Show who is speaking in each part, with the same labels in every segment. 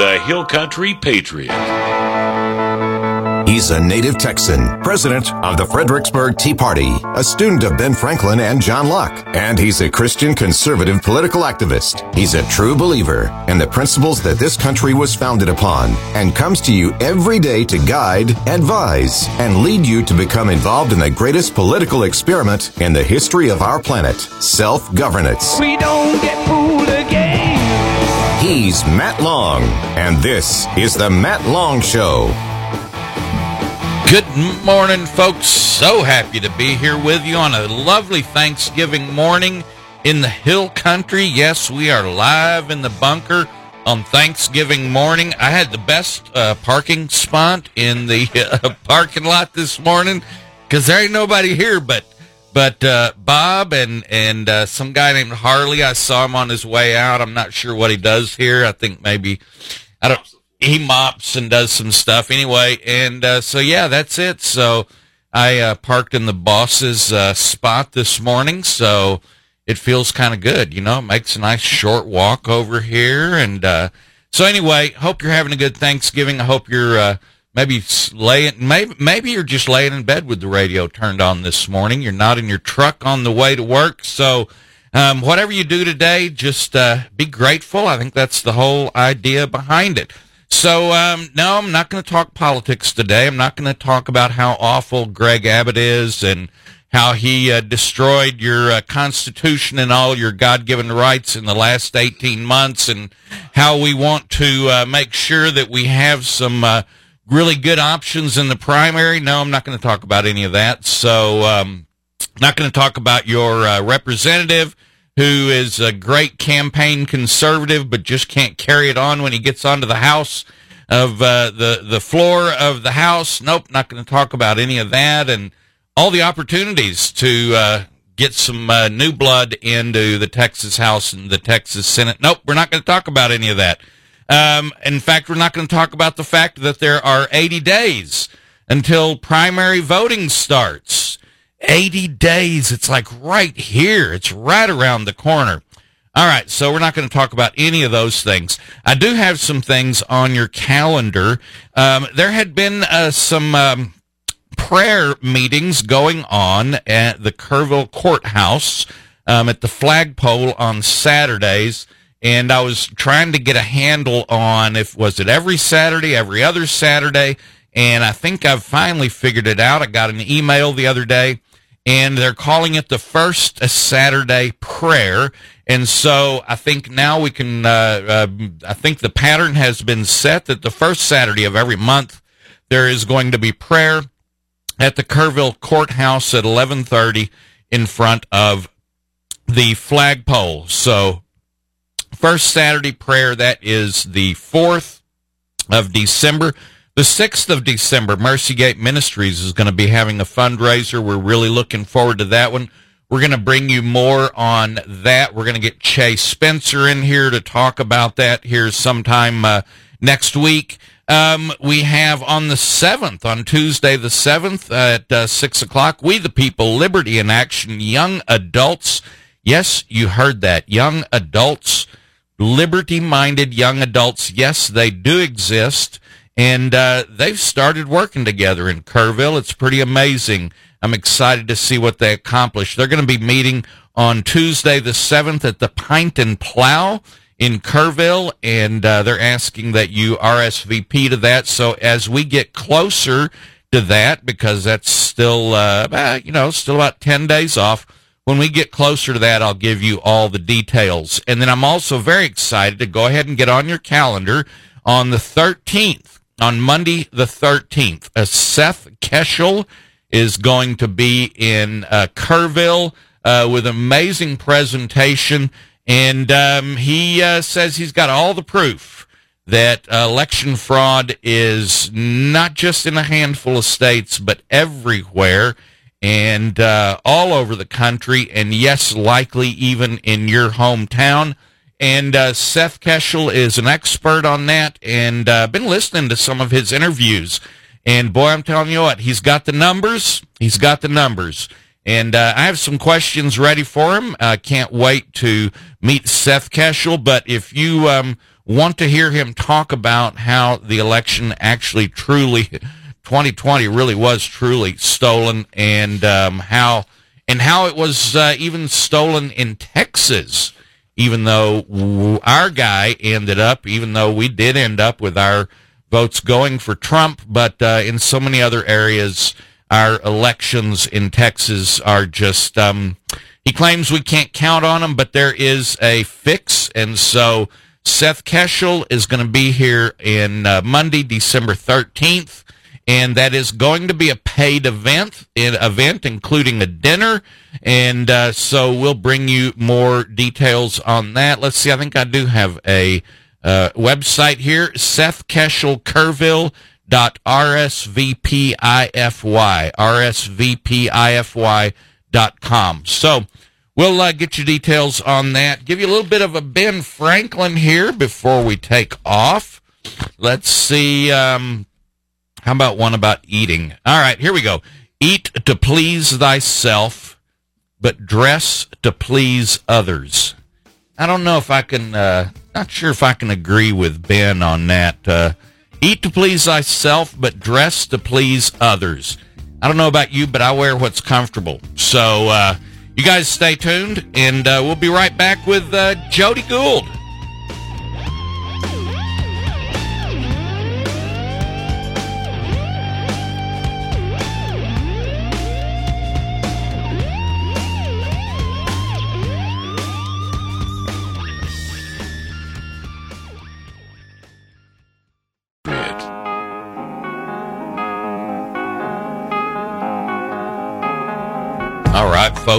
Speaker 1: the Hill Country Patriot.
Speaker 2: He's a native Texan, president of the Fredericksburg Tea Party, a student of Ben Franklin and John Locke, and he's a Christian conservative political activist. He's a true believer in the principles that this country was founded upon and comes to you every day to guide, advise, and lead you to become involved in the greatest political experiment in the history of our planet, self-governance.
Speaker 3: We don't get fooled again.
Speaker 2: He's Matt Long, and this is the Matt Long Show.
Speaker 4: Good morning, folks. So happy to be here with you on a lovely Thanksgiving morning in the Hill Country. Yes, we are live in the bunker on Thanksgiving morning. I had the best uh, parking spot in the uh, parking lot this morning because there ain't nobody here but but uh, Bob and and uh, some guy named Harley. I saw him on his way out. I'm not sure what he does here. I think maybe I don't he mops and does some stuff anyway. And uh, so yeah, that's it. So I uh, parked in the boss's uh, spot this morning, so it feels kind of good. You know, it makes a nice short walk over here. And uh, so anyway, hope you're having a good Thanksgiving. I hope you're maybe laying, maybe maybe you're just laying in bed with the radio turned on this morning. You're not in your truck on the way to work, so. Um, whatever you do today, just uh, be grateful. I think that's the whole idea behind it. So, um, no, I'm not going to talk politics today. I'm not going to talk about how awful Greg Abbott is and how he uh, destroyed your uh, Constitution and all your God given rights in the last 18 months, and how we want to uh, make sure that we have some uh, really good options in the primary. No, I'm not going to talk about any of that. So, um, not going to talk about your uh, representative who is a great campaign conservative, but just can't carry it on when he gets onto the House of uh, the the floor of the House. Nope, not going to talk about any of that, and all the opportunities to uh, get some uh, new blood into the Texas House and the Texas Senate. Nope, we're not going to talk about any of that. Um, in fact, we're not going to talk about the fact that there are 80 days until primary voting starts. 80 days. It's like right here. It's right around the corner. All right, so we're not going to talk about any of those things. I do have some things on your calendar. Um, there had been uh, some um, prayer meetings going on at the Kerrville Courthouse um, at the flagpole on Saturdays, and I was trying to get a handle on if was it every Saturday, every other Saturday, and I think I've finally figured it out. I got an email the other day and they're calling it the first Saturday prayer. And so I think now we can, uh, uh, I think the pattern has been set that the first Saturday of every month there is going to be prayer at the Kerrville Courthouse at 1130 in front of the flagpole. So first Saturday prayer, that is the 4th of December. The 6th of December, Mercy Gate Ministries is going to be having a fundraiser. We're really looking forward to that one. We're going to bring you more on that. We're going to get Chase Spencer in here to talk about that here sometime uh, next week. Um, we have on the 7th, on Tuesday the 7th at uh, 6 o'clock, We the People, Liberty in Action, Young Adults. Yes, you heard that. Young adults, liberty minded young adults. Yes, they do exist and uh, they've started working together in Kerrville. It's pretty amazing. I'm excited to see what they accomplish. They're going to be meeting on Tuesday the 7th at the Pint and Plow in Kerrville, and uh, they're asking that you RSVP to that. So as we get closer to that, because that's still, uh, you know, still about 10 days off, when we get closer to that, I'll give you all the details. And then I'm also very excited to go ahead and get on your calendar on the 13th on Monday the 13th. Uh, Seth Keshel is going to be in uh, Kerrville uh, with amazing presentation, and um, he uh, says he's got all the proof that election fraud is not just in a handful of states, but everywhere and uh, all over the country, and yes, likely even in your hometown. And uh, Seth Keshel is an expert on that, and uh, been listening to some of his interviews. And boy, I'm telling you what, he's got the numbers. He's got the numbers. And uh, I have some questions ready for him. I can't wait to meet Seth Keshel. But if you um, want to hear him talk about how the election actually truly 2020 really was truly stolen and um, how and how it was uh, even stolen in Texas even though our guy ended up even though we did end up with our votes going for Trump but uh, in so many other areas our elections in Texas are just um, he claims we can't count on them but there is a fix and so Seth Keshel is going to be here in uh, Monday, December 13th, and that is going to be a paid event, an event including a dinner, and uh, so we'll bring you more details on that. Let's see, I think I do have a uh, website here, Seth Keshel Kerrville dot rsvpify rsvpify dot com. So We'll uh, get you details on that. Give you a little bit of a Ben Franklin here before we take off. Let's see. Um, how about one about eating? All right, here we go. Eat to please thyself, but dress to please others. I don't know if I can. Uh, not sure if I can agree with Ben on that. Uh, eat to please thyself, but dress to please others. I don't know about you, but I wear what's comfortable. So. Uh, you guys stay tuned, and uh, we'll be right back with uh, Jody Gould.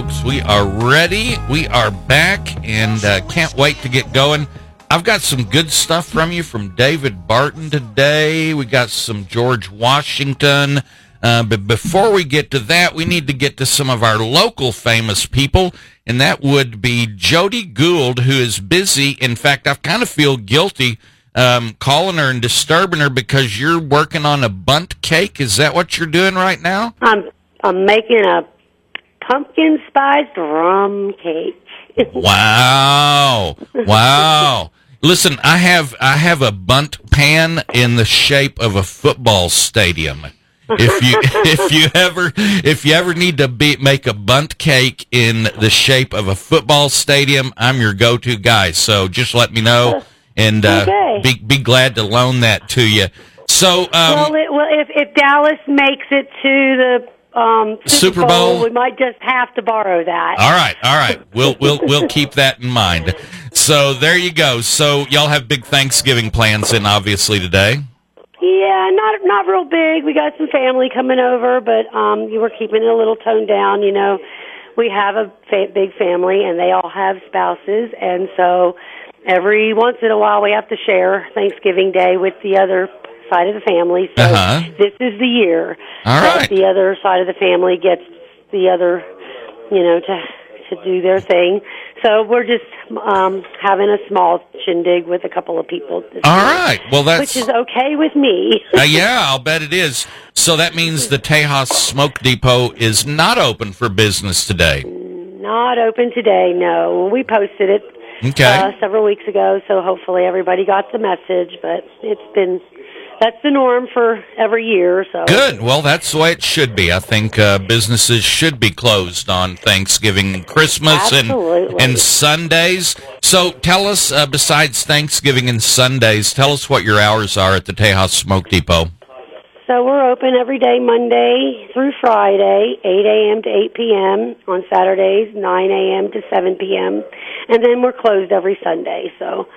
Speaker 4: Folks, we are ready. We are back and uh, can't wait to get going. I've got some good stuff from you from David Barton today. We got some George Washington. Uh, but before we get to that, we need to get to some of our local famous people, and that would be Jody Gould, who is busy. In fact, I kind of feel guilty um, calling her and disturbing her because you're working on a Bundt cake. Is that what you're doing right now?
Speaker 5: I'm I'm making a pumpkin spiced rum cake.
Speaker 4: wow. Wow. Listen, I have I have a Bundt pan in the shape of a football stadium. If you if you ever if you ever need to be, make a Bundt cake in the shape of a football stadium, I'm your go-to guy. So just let me know, and uh,
Speaker 5: Okay.
Speaker 4: be be glad to loan that to you. So um,
Speaker 5: well, it, well, if if Dallas makes it to the um, Super,
Speaker 4: Super Bowl?
Speaker 5: we might just have to borrow that.
Speaker 4: All right, all right. We'll we'll we'll keep that in mind. So there you go. So y'all have big Thanksgiving plans in obviously today.
Speaker 5: Yeah, not not real big. We got some family coming over, but um, you were keeping it a little toned down. You know, we have a fa- big family, and they all have spouses, and so every once in a while we have to share Thanksgiving Day with the other side of the family. So
Speaker 4: Uh-huh.
Speaker 5: this is the year
Speaker 4: All
Speaker 5: that the other side of the family gets the other, you know, to to do their thing. So we're just um having a small shindig with a couple of people. this
Speaker 4: All
Speaker 5: year,
Speaker 4: right. Well, that's
Speaker 5: which is okay with me.
Speaker 4: uh, yeah. I'll bet it is. So that means the Tejas Smoke Depot is not open for business today.
Speaker 5: Not open today, no. We posted it
Speaker 4: Okay.
Speaker 5: uh, several weeks ago, so hopefully everybody got the message. But it's been that's the norm for every year. So
Speaker 4: Good. Well, that's the way it should be. I think uh, businesses should be closed on Thanksgiving, and Christmas, and and Sundays. So tell us, uh, besides Thanksgiving and Sundays, tell us what your hours are at the Tejas Smoke Depot.
Speaker 5: So we're open every day, Monday through Friday, 8 a.m. to 8 p.m. On Saturdays, 9 a.m. to 7 p.m. And then we're closed every Sunday. So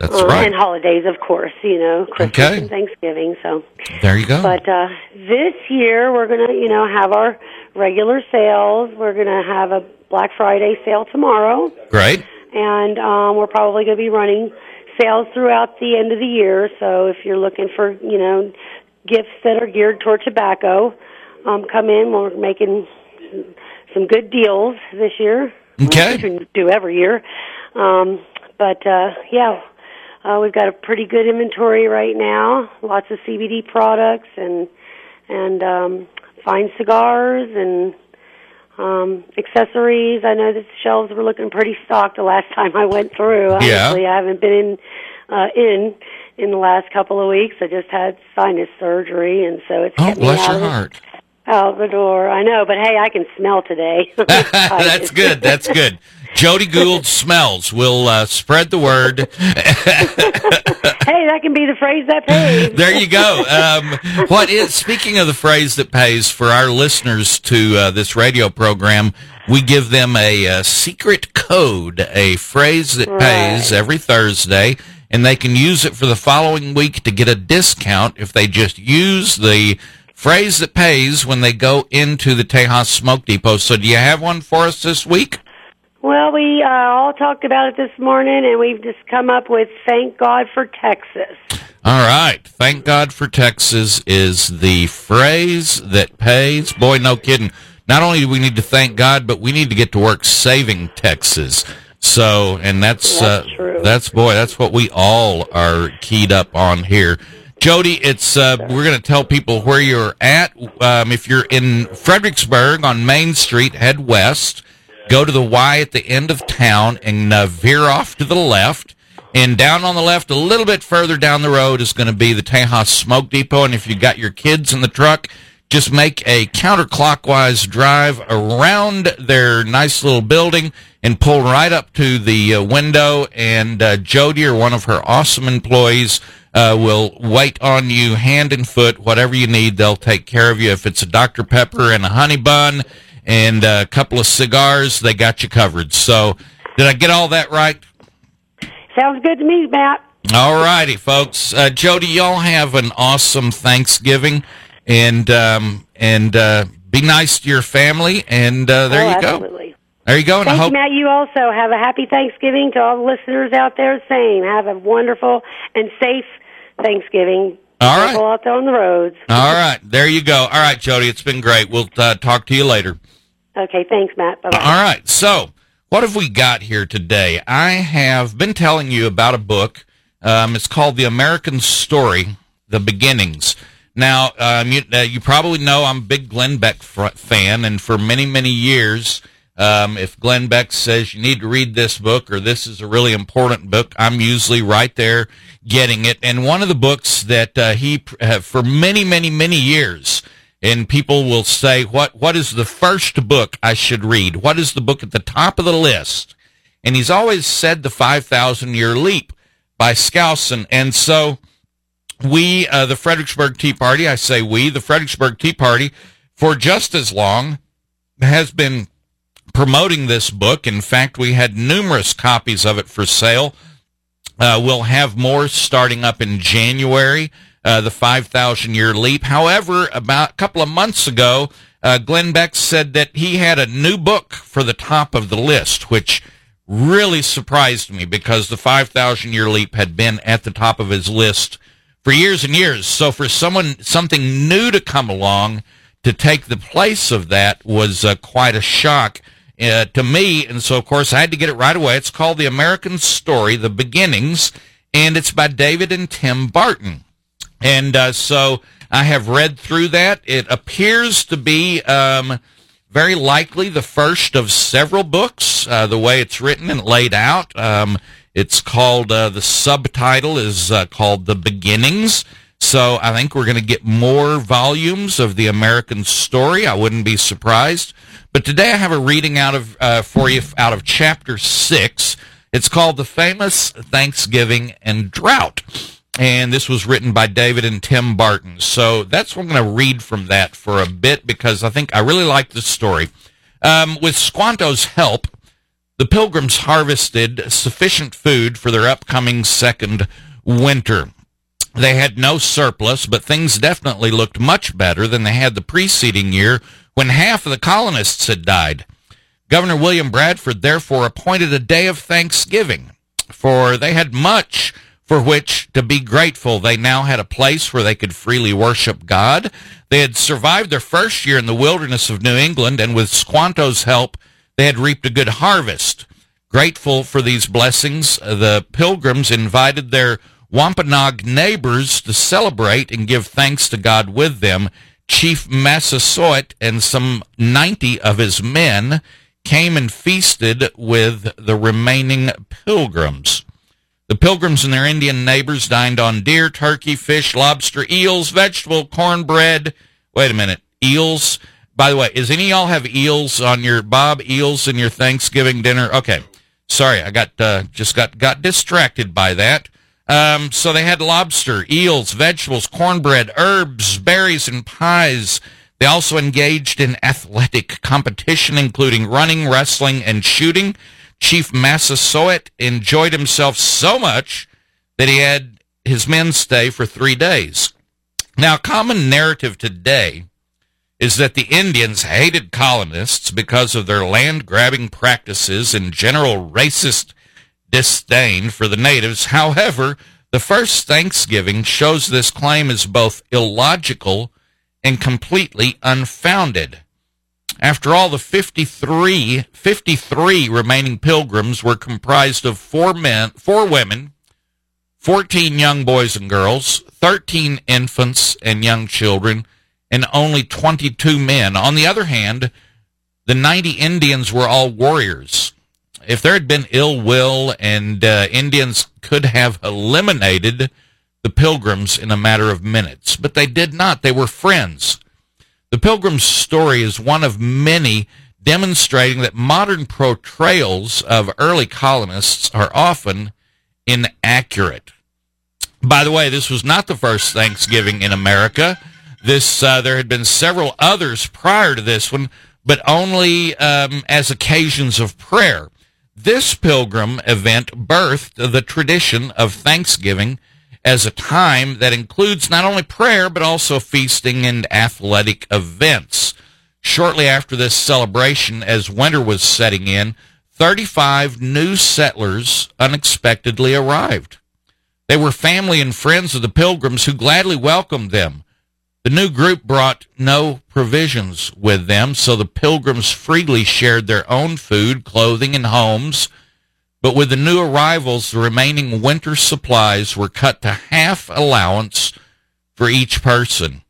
Speaker 4: That's
Speaker 5: uh,
Speaker 4: right.
Speaker 5: and holidays, of course. You know, Christmas
Speaker 4: Okay.
Speaker 5: and Thanksgiving. So.
Speaker 4: There you go.
Speaker 5: But uh, this year we're gonna, you know, have our regular sales. We're gonna have a Black Friday sale tomorrow,
Speaker 4: Great.
Speaker 5: and um, we're probably gonna be running sales throughout the end of the year. So if you're looking for, you know, gifts that are geared toward tobacco, um, come in. We're making some good deals this year.
Speaker 4: Okay.
Speaker 5: Which we do every year. Um, but uh, yeah, uh, we've got a pretty good inventory right now. Lots of CBD products and and um, fine cigars and um, accessories. I know the shelves were looking pretty stocked the last time I went through.
Speaker 4: Yeah.
Speaker 5: Honestly, I haven't been in uh, in in the last couple of weeks. I just had sinus surgery, and so it's
Speaker 4: Oh,
Speaker 5: kept me
Speaker 4: bless
Speaker 5: out
Speaker 4: your
Speaker 5: of
Speaker 4: heart.
Speaker 5: Out the door. I know, but hey, I can smell today.
Speaker 4: That's good. That's good. Jody Gould smells. We'll uh, spread the word.
Speaker 5: hey, that can be the phrase that pays.
Speaker 4: There you go. Um, what is speaking of the phrase that pays for our listeners to uh, this radio program? We give them a, uh secret code, a phrase that pays every Thursday, and they can use it for the following week to get a discount if they just use the phrase that pays when they go into the Tejas Smoke Depot. So, do you have one for us this week?
Speaker 5: Well, we uh, all talked about it this morning, and we've just come up with "Thank God for Texas."
Speaker 4: All right. Thank God for Texas is the phrase that pays. Boy, no kidding. Not only do we need to thank God, but we need to get to work saving Texas. So, and that's,
Speaker 5: That's
Speaker 4: uh, that's boy, that's what we all are keyed up on here. Jody, it's uh, we're going to tell people where you're at. Um, if you're in Fredericksburg on Main Street, head west. Go to the Y at the end of town and uh, veer off to the left. And down on the left, a little bit further down the road, is going to be the Tejas Smoke Depot. And if you got your kids in the truck, just make a counterclockwise drive around their nice little building and pull right up to the uh, window. And uh, Jody or one of her awesome employees uh, will wait on you hand and foot. Whatever you need, they'll take care of you. If it's a Dr. Pepper and a honey bun and a couple of cigars, they got you covered. So, did I get all that right?
Speaker 5: Sounds good to me, Matt.
Speaker 4: All righty, folks. Uh, Jody, y'all have an awesome Thanksgiving, and um, and uh, be nice to your family. And uh, there
Speaker 5: oh,
Speaker 4: you go.
Speaker 5: absolutely.
Speaker 4: There you go. And
Speaker 5: Thank
Speaker 4: I hope
Speaker 5: you, Matt. You also have a happy Thanksgiving to all the listeners out there. Same. Have a wonderful and safe Thanksgiving.
Speaker 4: All right.
Speaker 5: Careful out there on the roads.
Speaker 4: All right, there you go. All right, Jody, it's been great. We'll uh, talk to you later.
Speaker 5: Okay. Thanks, Matt. Bye bye.
Speaker 4: All right, so what have we got here today? I have been telling you about a book. Um, it's called The American Story: The Beginnings. Now, um, you, uh, you probably know I'm a big Glenn Beck fan, and for many, many years, um, if Glenn Beck says you need to read this book or this is a really important book, I'm usually right there getting it. And one of the books that uh, he, uh, for many, many, many years, and people will say, "What? What is the first book I should read? What is the book at the top of the list?" And he's always said the Five Thousand Year Leap by Skousen, and so we, uh, the Fredericksburg Tea Party, I say we, the Fredericksburg Tea Party, for just as long, has been promoting this book. In fact, we had numerous copies of it for sale. Uh, we'll have more starting up in January, uh, the 5,000 year leap. However, about a couple of months ago, uh, Glenn Beck said that he had a new book for the top of the list, which really surprised me because the 5,000 year leap had been at the top of his list for years and years. So for someone, something new to come along to take the place of that was uh, quite a shock uh, to me. And so, of course, I had to get it right away. It's called The American Story, The Beginnings, and it's by David and Tim Barton. And uh, so I have read through that. It appears to be um, very likely the first of several books, uh, the way it's written and laid out. Um, it's called, uh, the subtitle is uh, called The Beginnings. So I think we're going to get more volumes of the American story. I wouldn't be surprised. But today I have a reading out of uh, for you out of chapter six. It's called "The Famous Thanksgiving and Drought," and this was written by David and Tim Barton. So that's what I'm going to read from that for a bit because I think I really like this story. Um, with Squanto's help, the Pilgrims harvested sufficient food for their upcoming second winter. They had no surplus, but things definitely looked much better than they had the preceding year when half of the colonists had died. Governor William Bradford therefore appointed a day of thanksgiving, for they had much for which to be grateful. They now had a place where they could freely worship God. They had survived their first year in the wilderness of New England, and with Squanto's help, they had reaped a good harvest. Grateful for these blessings, the pilgrims invited their Wampanoag neighbors to celebrate and give thanks to God with them. Chief Massasoit and some 90 of his men came and feasted with the remaining pilgrims. The pilgrims and their Indian neighbors dined on deer, turkey, fish, lobster, eels, vegetable, cornbread. Wait a minute. Eels. By the way, is any y'all have eels on your Bob eels in your Thanksgiving dinner? Okay. Sorry, I got uh, just got got distracted by that. Um, so they had lobster, eels, vegetables, cornbread, herbs, berries, and pies. They also engaged in athletic competition, including running, wrestling, and shooting. Chief Massasoit enjoyed himself so much that he had his men stay for three days. Now, common narrative today is that the Indians hated colonists because of their land grabbing practices and general racist disdain for the natives. However, the first Thanksgiving shows this claim is both illogical and completely unfounded. After all, the 53, 53 remaining pilgrims were comprised of four men, four women, 14 young boys and girls, 13 infants and young children, and only 22 men. On the other hand, the 90 Indians were all warriors. If there had been ill will and uh, Indians could have eliminated the pilgrims in a matter of minutes, but they did not. They were friends. The pilgrim's story is one of many demonstrating that modern portrayals of early colonists are often inaccurate. By the way, this was not the first Thanksgiving in America. This uh, there had been several others prior to this one, but only um, as occasions of prayer. This pilgrim event birthed the tradition of Thanksgiving as a time that includes not only prayer, but also feasting and athletic events. Shortly after this celebration, as winter was setting in, 35 new settlers unexpectedly arrived. They were family and friends of the pilgrims who gladly welcomed them. The new group brought no provisions with them, so the pilgrims freely shared their own food, clothing, and homes but with the new arrivals, the remaining winter supplies were cut to half allowance for each person.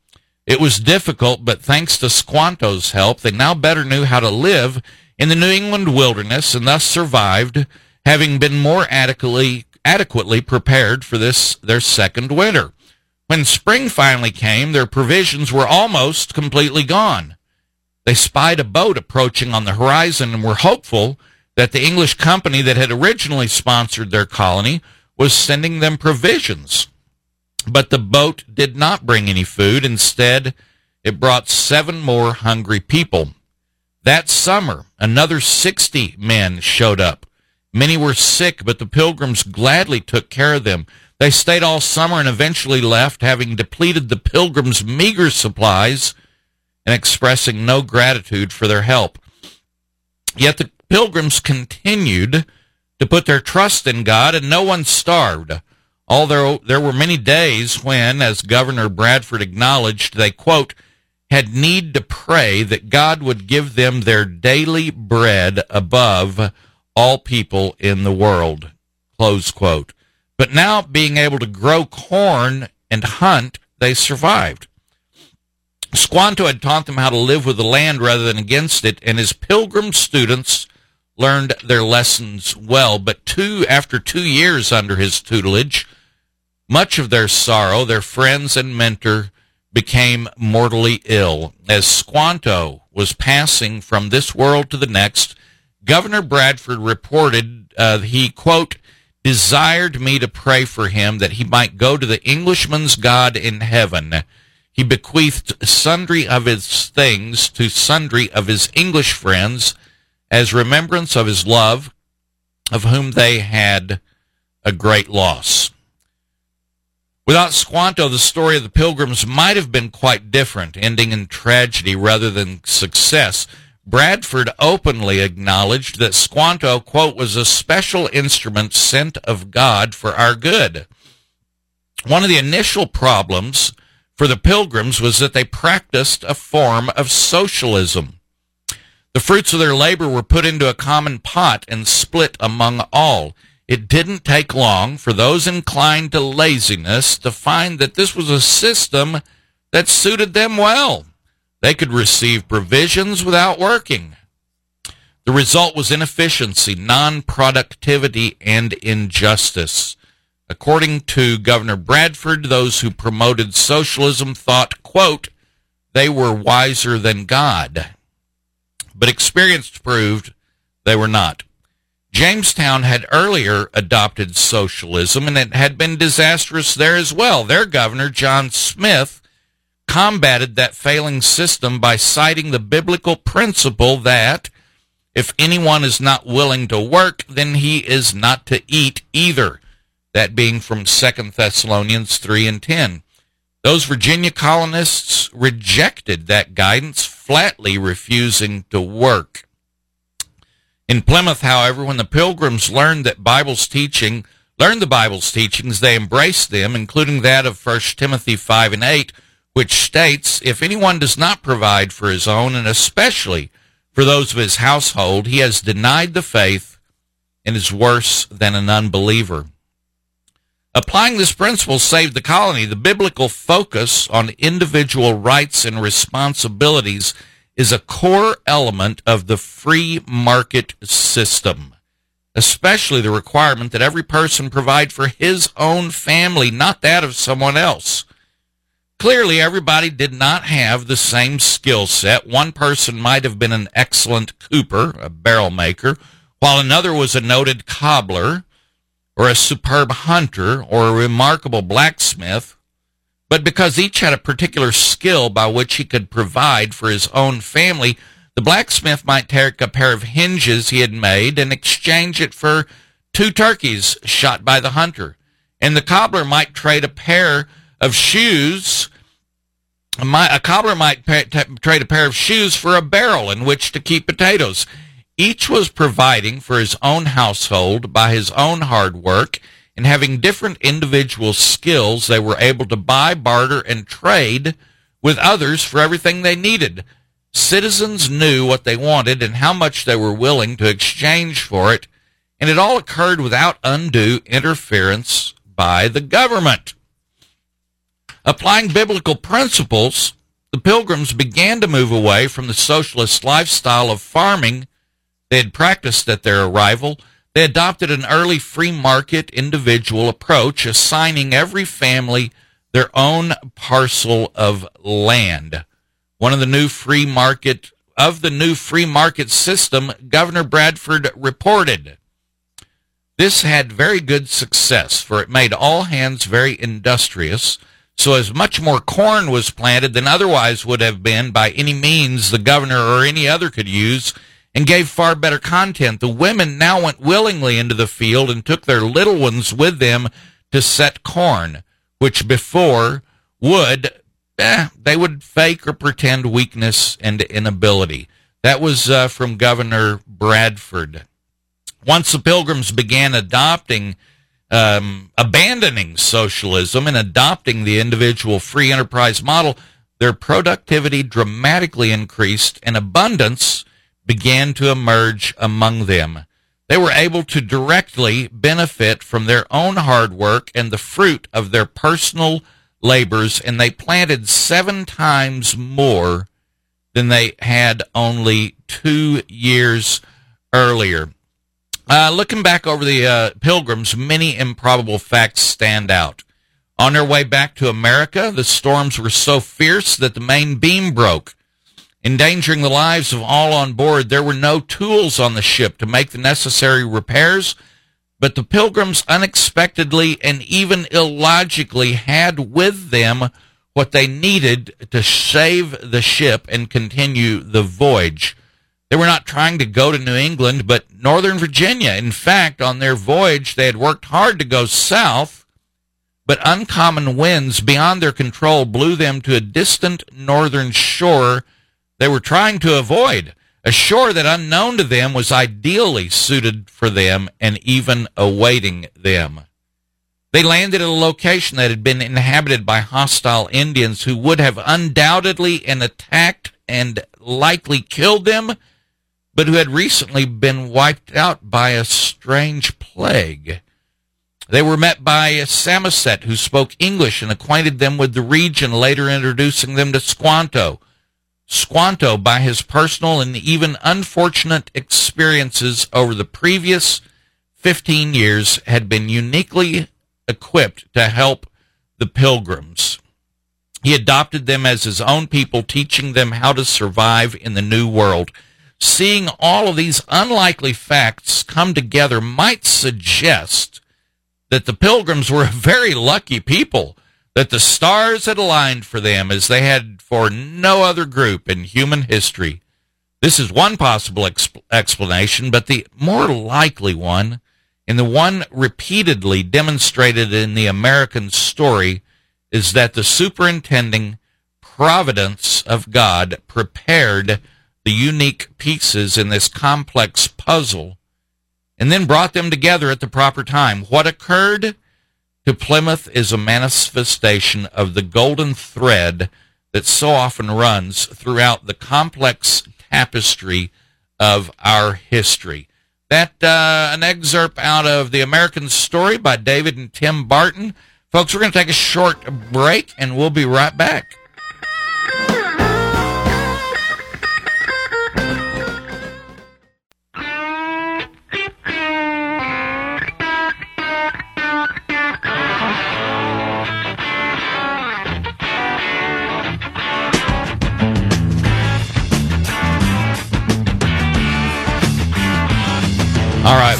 Speaker 4: It was difficult, but thanks to Squanto's help, they now better knew how to live in the New England wilderness and thus survived, having been more adequately, adequately prepared for this, their second winter. When spring finally came, their provisions were almost completely gone. They spied a boat approaching on the horizon and were hopeful that the English company that had originally sponsored their colony was sending them provisions. But the boat did not bring any food. Instead, it brought seven more hungry people. That summer, another 60 men showed up. Many were sick, but the pilgrims gladly took care of them. They stayed all summer and eventually left, having depleted the pilgrims' meager supplies and expressing no gratitude for their help. Yet the pilgrims continued to put their trust in God, and no one starved. Although there were many days when, as Governor Bradford acknowledged, they, quote, had need to pray that God would give them their daily bread above all people in the world, close quote. But now, being able to grow corn and hunt, they survived. Squanto had taught them how to live with the land rather than against it, and his pilgrim students learned their lessons well, but two after two years under his tutelage, much of their sorrow, their friends and mentor became mortally ill. As Squanto was passing from this world to the next, Governor Bradford reported uh, he, quote, desired me to pray for him that he might go to the Englishman's God in heaven. He bequeathed sundry of his things to sundry of his English friends as remembrance of his love, of whom they had a great loss. Without Squanto, the story of the pilgrims might have been quite different, ending in tragedy rather than success. Bradford openly acknowledged that Squanto, quote, was a special instrument sent of God for our good. One of the initial problems for the pilgrims was that they practiced a form of socialism. The fruits of their labor were put into a common pot and split among all. It didn't take long for those inclined to laziness to find that this was a system that suited them well. They could receive provisions without working. The result was inefficiency, non productivity, and injustice. According to Governor Bradford, those who promoted socialism thought, quote, they were wiser than God. But experience proved they were not. Jamestown had earlier adopted socialism and it had been disastrous there as well. Their governor, John Smith, combated that failing system by citing the biblical principle that if anyone is not willing to work, then he is not to eat either. That being from 2 Thessalonians 3 and 10. Those Virginia colonists rejected that guidance, flatly refusing to work. In Plymouth, however, when the pilgrims learned that Bible's teaching, learned the Bible's teachings, they embraced them, including that of 1 Timothy 5 and 8, which states, If anyone does not provide for his own, and especially for those of his household, he has denied the faith and is worse than an unbeliever. Applying this principle saved the colony. The biblical focus on individual rights and responsibilities is a core element of the free market system, especially the requirement that every person provide for his own family, not that of someone else. Clearly, everybody did not have the same skill set. One person might have been an excellent cooper, a barrel maker, while another was a noted cobbler or a superb hunter or a remarkable blacksmith, but because each had a particular skill by which he could provide for his own family, the blacksmith might take a pair of hinges he had made and exchange it for two turkeys shot by the hunter. And the cobbler might trade a pair of shoes. A cobbler might pay, t- trade a pair of shoes for a barrel in which to keep potatoes. Each was providing for his own household by his own hard work and having different individual skills, they were able to buy, barter, and trade with others for everything they needed. Citizens knew what they wanted and how much they were willing to exchange for it, and it all occurred without undue interference by the government. Applying biblical principles, the pilgrims began to move away from the socialist lifestyle of farming they had practiced at their arrival. They adopted an early free market individual approach, assigning every family their own parcel of land. One of the new free market of the new free market system, Governor Bradford reported. This had very good success, for it made all hands very industrious, so as much more corn was planted than otherwise would have been by any means the governor or any other could use and gave far better content. The women now went willingly into the field and took their little ones with them to set corn, which before would, eh, they would fake or pretend weakness and inability. That was uh, from Governor Bradford. Once the pilgrims began adopting, um, abandoning socialism and adopting the individual free enterprise model, their productivity dramatically increased and abundance began to emerge among them. They were able to directly benefit from their own hard work and the fruit of their personal labors, and they planted seven times more than they had only two years earlier. Uh, looking back over the uh, pilgrims, many improbable facts stand out. On their way back to America, the storms were so fierce that the main beam broke endangering the lives of all on board. There were no tools on the ship to make the necessary repairs, but the pilgrims unexpectedly and even illogically had with them what they needed to save the ship and continue the voyage. They were not trying to go to New England, but Northern Virginia. In fact, on their voyage, they had worked hard to go south, but uncommon winds beyond their control blew them to a distant northern shore they were trying to avoid, a shore that unknown to them was ideally suited for them and even awaiting them. They landed at a location that had been inhabited by hostile Indians who would have undoubtedly and attacked and likely killed them, but who had recently been wiped out by a strange plague. They were met by a Samoset who spoke English and acquainted them with the region, later introducing them to Squanto, Squanto by his personal and even unfortunate experiences over the previous 15 years had been uniquely equipped to help the pilgrims. He adopted them as his own people, teaching them how to survive in the new world. Seeing all of these unlikely facts come together might suggest that the pilgrims were a very lucky people, that the stars had aligned for them as they had for no other group in human history. This is one possible exp- explanation, but the more likely one, and the one repeatedly demonstrated in the American story, is that the superintending providence of God prepared the unique pieces in this complex puzzle and then brought them together at the proper time. What occurred to Plymouth is a manifestation of the golden thread that so often runs throughout the complex tapestry of our history. That uh, an excerpt out of the American Story by David and Tim Barton. Folks, we're going to take a short break and we'll be right back.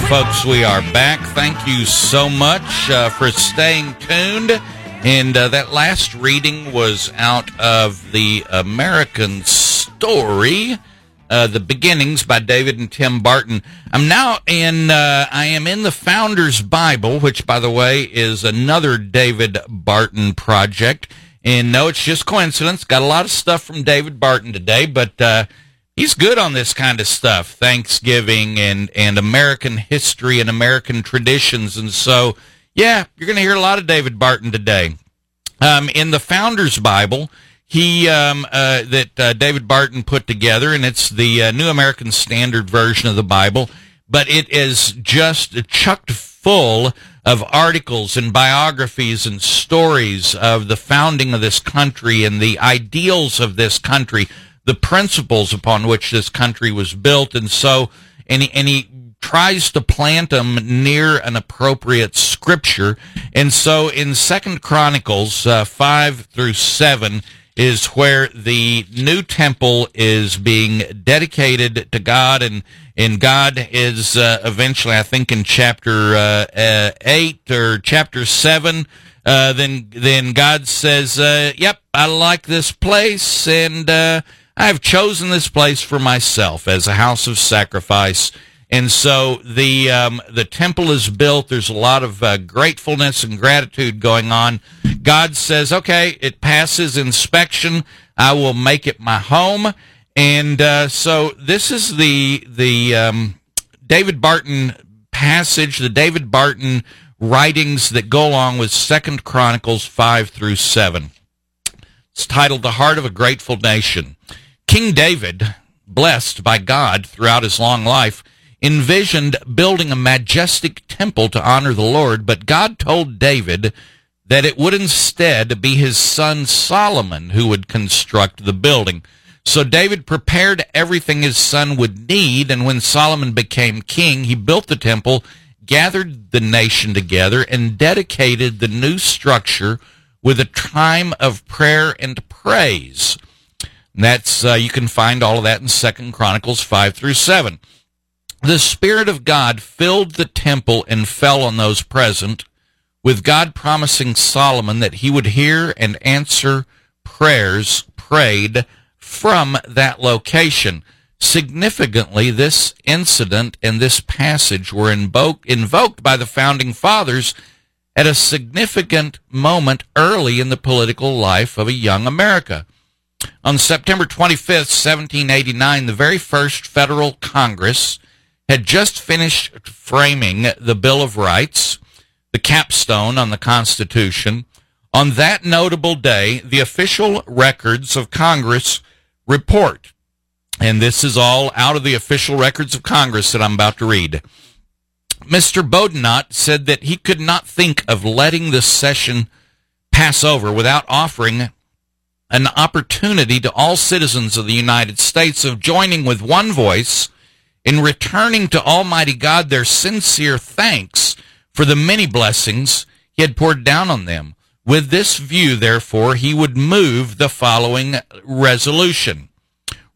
Speaker 4: Folks, we are back. Thank you so much uh, for staying tuned. And uh, that last reading was out of the American Story, uh, The Beginnings by David and Tim Barton. I'm now in, uh, I am in the Founder's Bible, which, by the way, is another David Barton project. And no, it's just coincidence. Got a lot of stuff from David Barton today, but uh, he's good on this kind of stuff thanksgiving and and american history and american traditions. And so yeah you're going to hear a lot of david barton today. Um, in the founders bible he um, uh, that uh, david barton put together and it's the uh, new american standard version of the bible but it is just chucked full of articles and biographies and stories of the founding of this country and the ideals of this country the principles upon which this country was built, and so and he, and he tries to plant them near an appropriate scripture, and so in Second Chronicles uh, five through seven is where the new temple is being dedicated to God, and and God is uh, eventually, I think, in chapter uh, uh eight or chapter seven. Uh, then then God says, uh, "Yep, I like this place," and I have chosen this place for myself as a house of sacrifice. And so the um, the temple is built. There's a lot of uh, gratefulness and gratitude going on. God says, "Okay, it passes inspection. I will make it my home." And uh, so this is the the um, David Barton passage, the David Barton writings that go along with Second Chronicles five through seven. It's titled "The Heart of a Grateful Nation." King David, blessed by God throughout his long life, envisioned building a majestic temple to honor the Lord, but God told David that it would instead be his son Solomon who would construct the building. So David prepared everything his son would need, and when Solomon became king, he built the temple, gathered the nation together, and dedicated the new structure with a time of prayer and praise. That's uh, you can find all of that in Second Chronicles five through seven. The Spirit of God filled the temple and fell on those present, with God promising Solomon that he would hear and answer prayers prayed from that location. Significantly, this incident and this passage were invoke, invoked by the founding fathers at a significant moment early in the political life of a young America. On September 25th, 1789, the very first federal Congress had just finished framing the Bill of Rights, the capstone on the Constitution. On that notable day, the official records of Congress report, and this is all out of the official records of Congress that I'm about to read. Mr. Boudinot said that he could not think of letting this session pass over without offering an opportunity to all citizens of the United States of joining with one voice in returning to Almighty God their sincere thanks for the many blessings he had poured down on them. With this view, therefore, he would move the following resolution.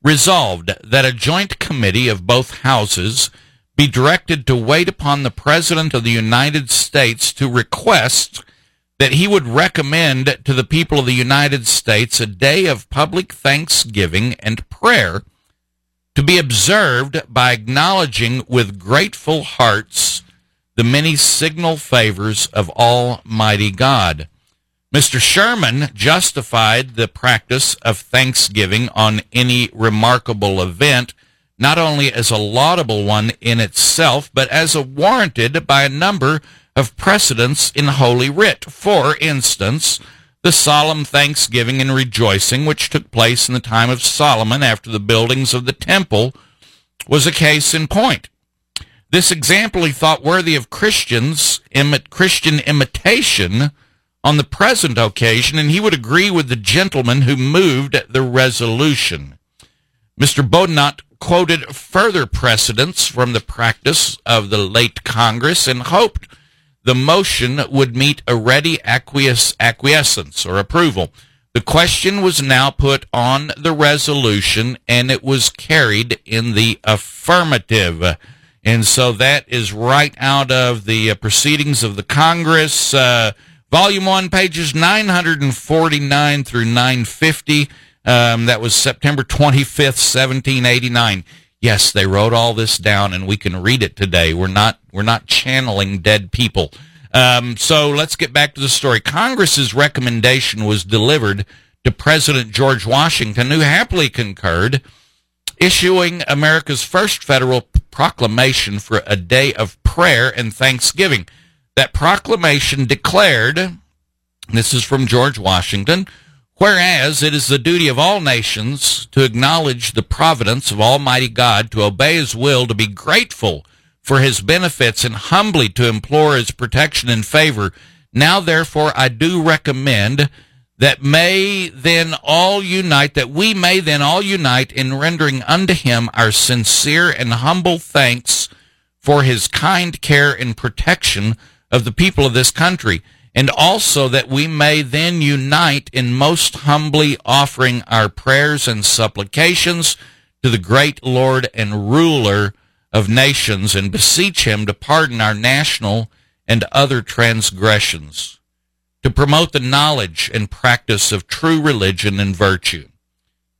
Speaker 4: Resolved that a joint committee of both houses be directed to wait upon the President of the United States to request that he would recommend to the people of the United States a day of public thanksgiving and prayer to be observed by acknowledging with grateful hearts the many signal favors of Almighty God. Mr. Sherman justified the practice of Thanksgiving on any remarkable event not only as a laudable one in itself, but as a warranted by a number of precedents in Holy Writ. For instance, the solemn thanksgiving and rejoicing which took place in the time of Solomon after the buildings of the temple was a case in point. This example he thought worthy of Christians, Christian imitation on the present occasion, and he would agree with the gentleman who moved the resolution. Mr. Boudinot quoted further precedents from the practice of the late Congress and hoped the motion would meet a ready acquiesce, acquiescence or approval. The question was now put on the resolution and it was carried in the affirmative. And so that is right out of the uh, proceedings of the Congress, uh, volume one, pages 949 through 950. Um, that was September 25th, 1789. Yes, they wrote all this down, and we can read it today. We're not we're not channeling dead people. Um, so let's get back to the story. Congress's recommendation was delivered to President George Washington, who happily concurred, issuing America's first federal proclamation for a day of prayer and thanksgiving. That proclamation declared, this is from George Washington, Whereas it is the duty of all nations to acknowledge the providence of Almighty God, to obey His will, to be grateful for His benefits, and humbly to implore His protection and favor. Now, therefore, I do recommend that may then all unite, that we may then all unite in rendering unto Him our sincere and humble thanks for His kind care and protection of the people of this country and also that we may then unite in most humbly offering our prayers and supplications to the great Lord and ruler of nations and beseech him to pardon our national and other transgressions, to promote the knowledge and practice of true religion and virtue.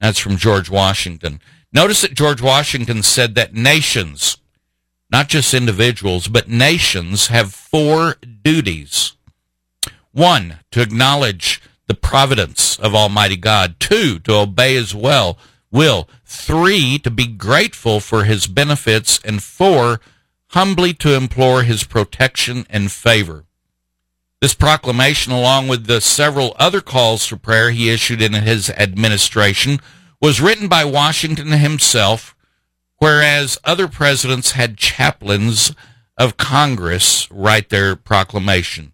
Speaker 4: That's from George Washington. Notice that George Washington said that nations, not just individuals, but nations have four duties one, to acknowledge the providence of Almighty God. Two, to obey His will. Will. Three, to be grateful for His benefits. And four, humbly to implore His protection and favor. This proclamation, along with the several other calls for prayer he issued in his administration, was written by Washington himself, whereas other presidents had chaplains of Congress write their proclamation.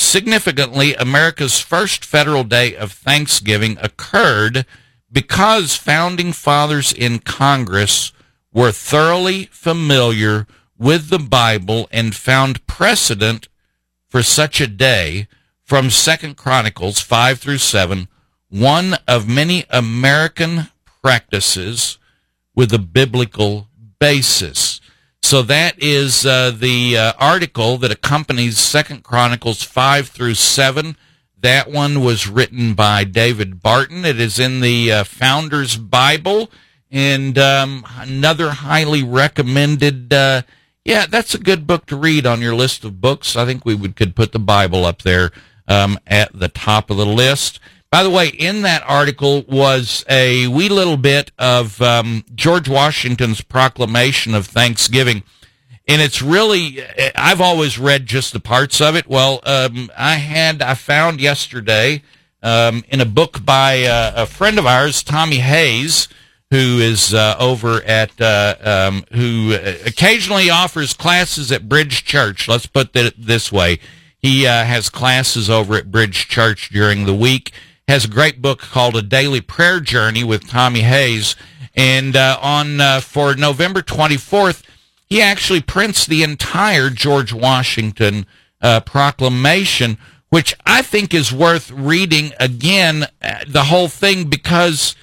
Speaker 4: Significantly, America's first federal day of Thanksgiving occurred because founding fathers in Congress were thoroughly familiar with the Bible and found precedent for such a day from Second Chronicles 5 through 7, one of many American practices with a biblical basis. So that is uh, the uh, article that accompanies Second Chronicles five through seven. That one was written by David Barton. It is in the uh, Founder's Bible, and um, another highly recommended. Uh, yeah, that's a good book to read on your list of books. I think we would could put the Bible up there um, at the top of the list. By the way, in that article was a wee little bit of um, George Washington's proclamation of Thanksgiving. And it's really, I've always read just the parts of it. Well, um, I had, I found yesterday um, in a book by uh, a friend of ours, Tommy Hayes, who is uh, over at, uh, um, who occasionally offers classes at Bridge Church. Let's put it this way. He uh, has classes over at Bridge Church during the week has a great book called A Daily Prayer Journey with Tommy Hayes. And uh, on uh, for November 24th, he actually prints the entire George Washington uh, proclamation, which I think is worth reading again, uh, the whole thing, because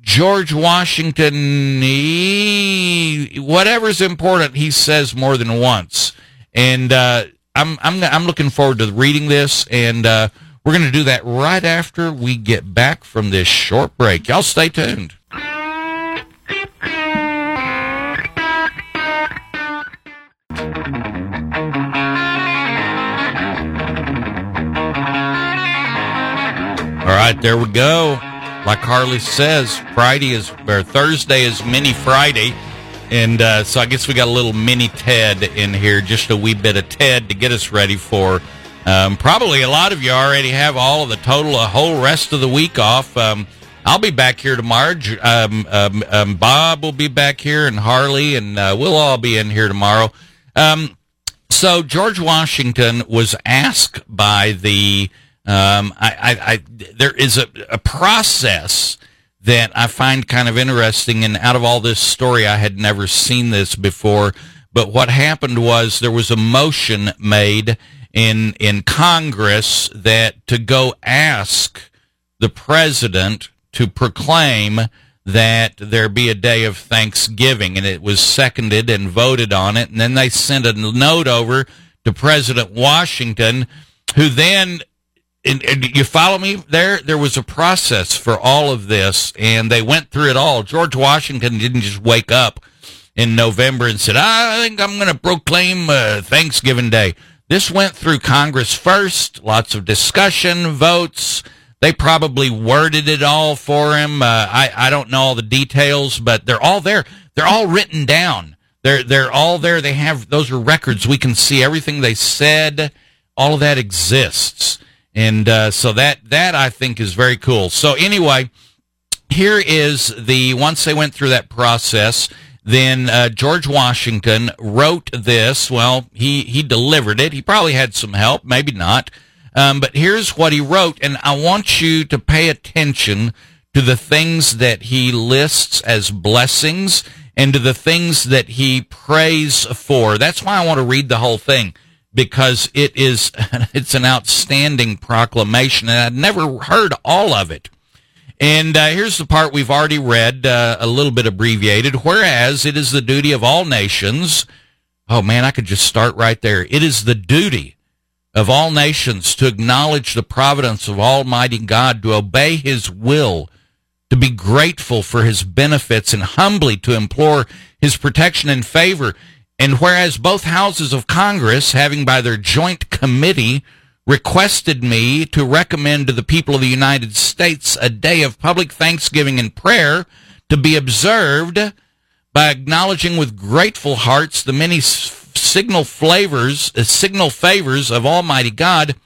Speaker 4: George Washington, he, whatever's important, he says more than once. And uh, I'm, I'm, I'm looking forward to reading this, and uh, we're going to do that right after we get back from this short break. Y'all stay tuned. All right, there we go. Like Harley says, Friday is or Thursday is Mini Friday, and uh, so I guess we got a little mini Ted in here, just a wee bit of Ted to get us ready for. Um, probably a lot of you already have all of the total, a whole rest of the week off. Um, I'll be back here tomorrow. Um, um, um, Bob will be back here, and Harley, and uh, we'll all be in here tomorrow. Um, so George Washington was asked by the I, I, I, there is a, a process that I find kind of interesting, and out of all this story, I had never seen this before. But what happened was there was a motion made in in Congress that to go ask the president to proclaim that there be a day of Thanksgiving, and it was seconded and voted on it, and then they sent a note over to President Washington, who then and, and, you follow me there? There was a process for all of this and they went through it all. George washington didn't just wake up in november and said i think i'm going to proclaim uh, thanksgiving day this went through congress first lots of discussion votes. They probably worded it all for him. Uh, I, I don't know all the details but they're all there. They're all written down. They're they're all there. They have those are records. We can see everything they said. All of that exists. And uh, so that that I think is very cool. So anyway, here is the once they went through that process. Then uh, George Washington wrote this. Well, he he delivered it. He probably had some help, maybe not. Um, but here's what he wrote, and I want you to pay attention to the things that he lists as blessings and to the things that he prays for. That's why I want to read the whole thing because it is it's an outstanding proclamation, and I'd never heard all of it. And uh, here's the part we've already read, uh, a little bit abbreviated. Whereas it is the duty of all nations. Oh man, I could just start right there. It is the duty of all nations to acknowledge the providence of Almighty God, to obey His will, to be grateful for His benefits, and humbly to implore His protection and favor. And whereas both houses of Congress, having by their joint committee requested me to recommend to the people of the United States a day of public thanksgiving and prayer to be observed by acknowledging with grateful hearts the many signal flavors, uh, signal favors of Almighty God,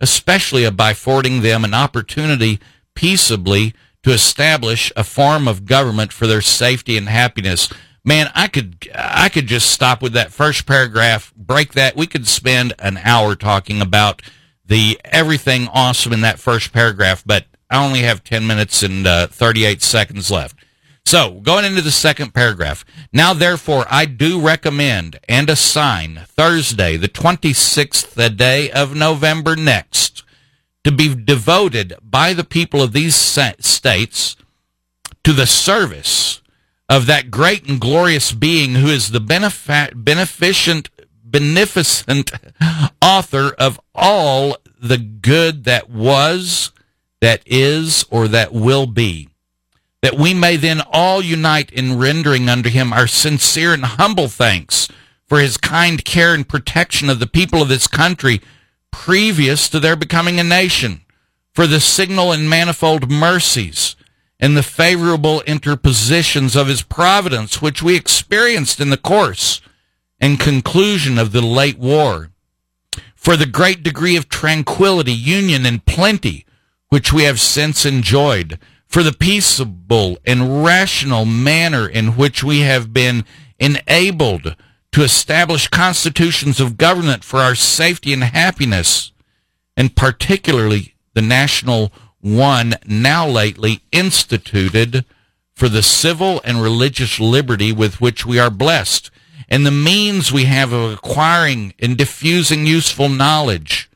Speaker 4: especially by affording them an opportunity peaceably to establish a form of government for their safety and happiness man, I could I could just stop with that first paragraph, break that. We could spend an hour talking about the everything awesome in that first paragraph, but I only have 10 minutes and uh, 38 seconds left. So, going into the second paragraph. Now, therefore, I do recommend and assign Thursday, the 26th day of November next, to be devoted by the people of these states to the service of that great and glorious being who is the benefic- beneficent, beneficent author of all the good that was, that is, or that will be. That we may then all unite in rendering unto him our sincere and humble thanks for his kind care and protection of the people of this country previous to their becoming a nation, for the signal and manifold mercies and the favorable interpositions of his providence, which we experienced in the course and conclusion of the late war, for the great degree of tranquility, union, and plenty which we have since enjoyed, for the peaceable and rational manner in which we have been enabled to establish constitutions of government for our safety and happiness, and particularly the national one now lately instituted for the civil and religious liberty with which we are blessed. And the means we have of acquiring and diffusing useful knowledge,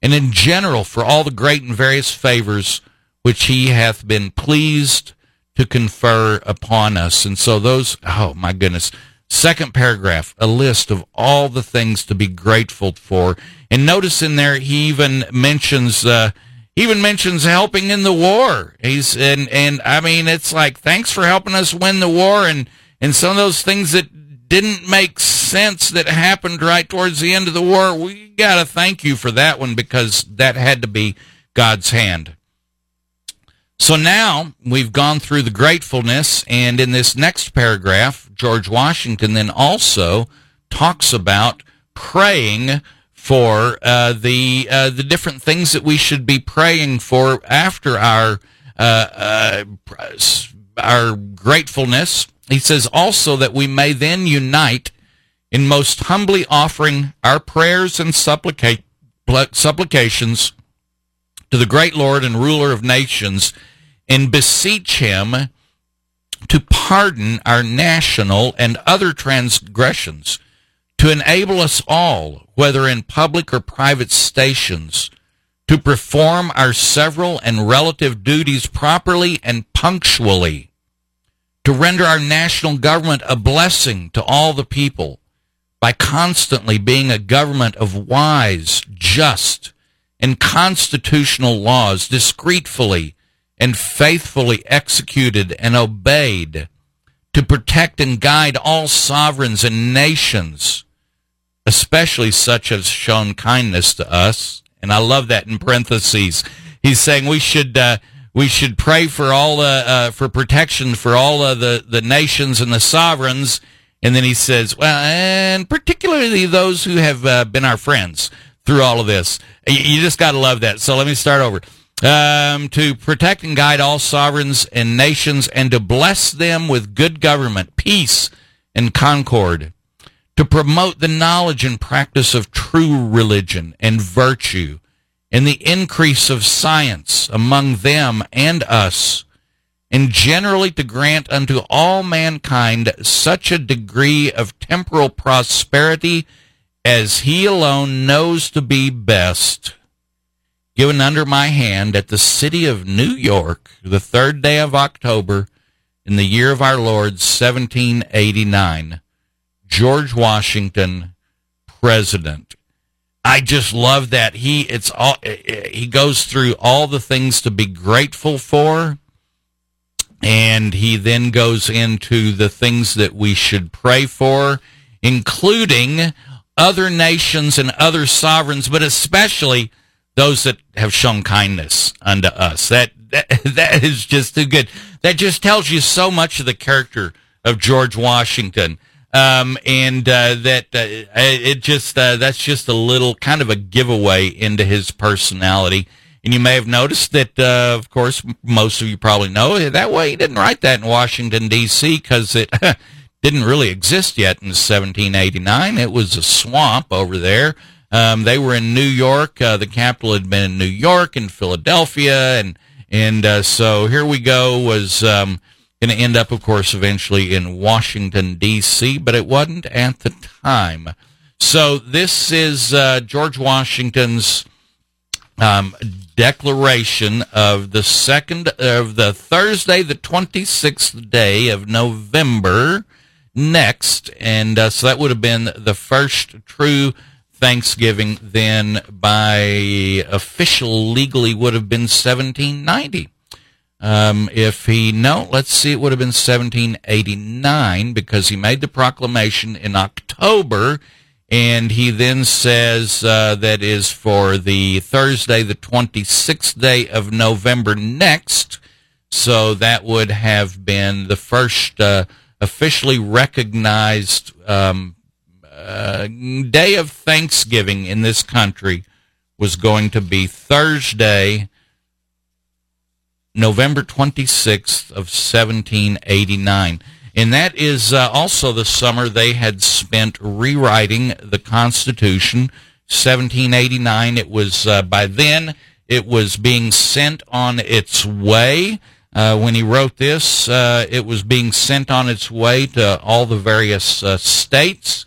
Speaker 4: and in general for all the great and various favors which he hath been pleased to confer upon us. And so those, oh my goodness. Second paragraph, a list of all the things to be grateful for. And notice in there, he even mentions, uh, even mentions helping in the war. He's, and, and I mean, it's like, thanks for helping us win the war and, and some of those things that didn't make sense that happened right towards the end of the war. We got to thank you for that one because that had to be God's hand. So now we've gone through the gratefulness, and in this next paragraph, George Washington then also talks about praying for uh, the uh, the different things that we should be praying for after our uh, uh our gratefulness. He says also that we may then unite in most humbly offering our prayers and supplicate, supplications to the great Lord and ruler of nations and beseech him to pardon our national and other transgressions, to enable us all, whether in public or private stations, to perform our several and relative duties properly and punctually, to render our national government a blessing to all the people by constantly being a government of wise, just, and constitutional laws, discreetly and faithfully executed and obeyed to protect and guide all sovereigns and nations, especially such as shown kindness to us. And I love that in parentheses. He's saying we should uh, we should pray for all the uh, for protection for all of the the nations and the sovereigns. And then he says, well, and particularly those who have uh, been our friends through all of this. You just got to love that. So let me start over um, to protect and guide all sovereigns and nations, and to bless them with good government, peace, and concord, to promote the knowledge and practice of true religion and virtue, and the increase of science among them and us, and generally to grant unto all mankind such a degree of temporal prosperity as he alone knows to be best given under my hand at the city of New York, the third day of October, in the year of our Lord, 1789. George Washington, President. I just love that he it's all eh, eh, he goes through all the things to be grateful for and he then goes into the things that we should pray for including other nations and other sovereigns but especially those that have shown kindness unto us. That, that that is just too good. That just tells you so much of the character of George Washington. Um, and uh, that uh, it just uh, that's just a little kind of a giveaway into his personality. And you may have noticed that, uh, of course, most of you probably know that way he didn't write that in Washington D.C. because it didn't really exist yet in 1789. It was a swamp over there. Um, they were in New York. Uh, the capital had been in New York and Philadelphia, and and uh, so here we go. Was um, going to end up, of course, eventually in Washington D.C., but it wasn't at the time. So this is uh, George Washington's um, declaration of the second of the Thursday, the twenty sixth day of November next, and uh, so that would have been the first true Thanksgiving then by official legally would have been 1790. Um, if he, no, let's see, it would have been 1789 because he made the proclamation in October and he then says uh, that is for the Thursday, the 26th day of November next. So that would have been the first uh, officially recognized um, uh, day of Thanksgiving in this country was going to be Thursday, November 26th of 1789. And that is uh, also the summer they had spent rewriting the Constitution. 1789, it was uh, by then, it was being sent on its way. Uh, when he wrote this, uh, it was being sent on its way to all the various uh, states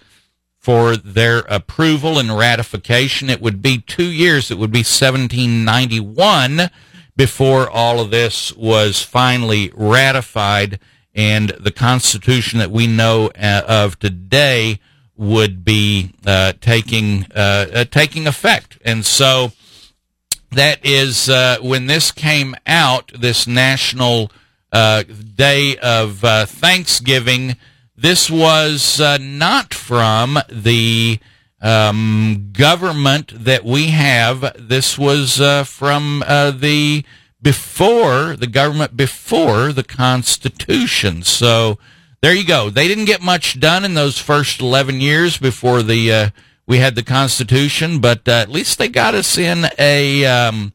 Speaker 4: for their approval and ratification. It would be two years. It would be 1791 before all of this was finally ratified and the Constitution that we know uh, of today would be uh, taking uh, uh taking effect. And so that is uh, when this came out, this National uh, Day of Thanksgiving. This was not from the um, government that we have. This was from the before the government before the Constitution. So there you go. They didn't get much done in those first 11 years before the uh, we had the Constitution, but uh, at least they got us in a um,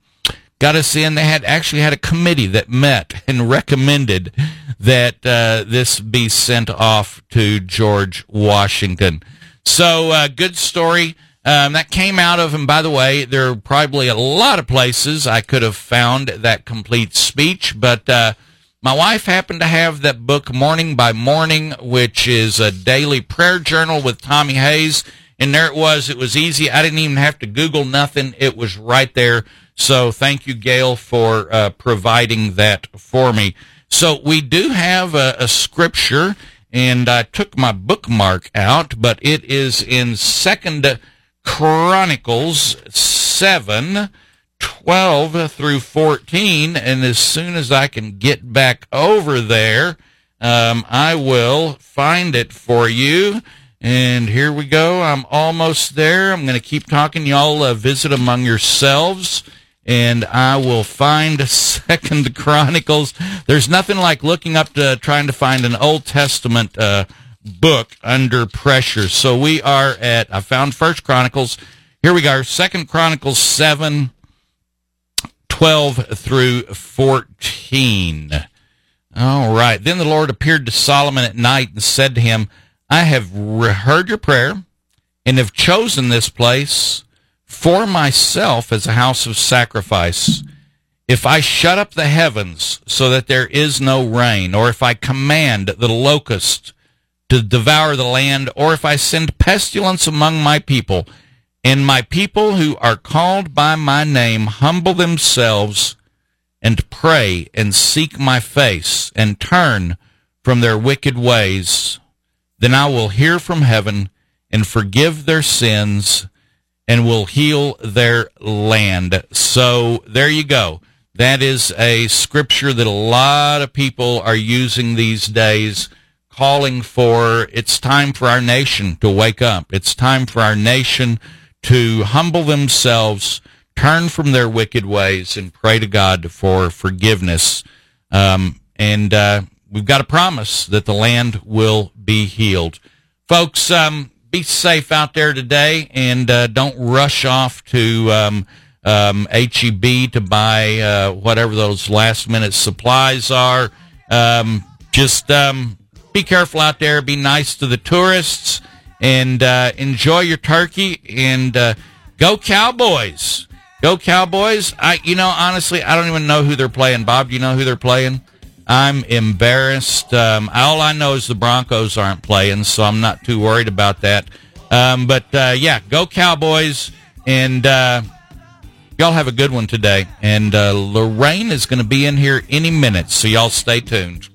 Speaker 4: got us in. They had actually had a committee that met and recommended that uh, this be sent off to George Washington. So uh, good story. Um, that came out of, and by the way, there are probably a lot of places I could have found that complete speech, but uh, my wife happened to have that book, Morning by Morning, which is a daily prayer journal with Tommy Hayes. And there it was. It was easy. I didn't even have to Google nothing. It was right there. So thank you, Gail, for uh, providing that for me. So we do have a, a scripture, and I took my bookmark out, but it is in Second Chronicles 7, 12 through 14. And as soon as I can get back over there, um, I will find it for you. And here we go. I'm almost there. I'm going to keep talking. Y'all uh, visit among yourselves and I will find Second Chronicles. There's nothing like looking up to trying to find an Old Testament uh, book under pressure. So we are at, I found First Chronicles. Here we go. Second Chronicles 7, 12 through 14. All right. Then the Lord appeared to Solomon at night and said to him, I have heard your prayer and have chosen this place for myself as a house of sacrifice. If I shut up the heavens so that there is no rain, or if I command the locust to devour the land, or if I send pestilence among my people, and my people who are called by my name humble themselves and pray and seek my face and turn from their wicked ways, then I will hear from heaven and forgive their sins and will heal their land. So there you go. That is a scripture that a lot of people are using these days calling for it's time for our nation to wake up. It's time for our nation to humble themselves, turn from their wicked ways, and pray to God for forgiveness. Um, and uh, we've got a promise that the land will be healed. Folks, um, be safe out there today and uh, don't rush off to um, um, HEB to buy uh, whatever those last minute supplies are. Um, just um, be careful out there. Be nice to the tourists and uh, enjoy your turkey and uh, go Cowboys. Go Cowboys. I, you know, honestly, I don't even know who they're playing. Bob, do you know who they're playing? I'm embarrassed. Um, all I know is the Broncos aren't playing, so I'm not too worried about that. Um, but uh, yeah, go Cowboys, and uh, y'all have a good one today. And uh, Lorraine is going to be in here any minute, so y'all stay tuned.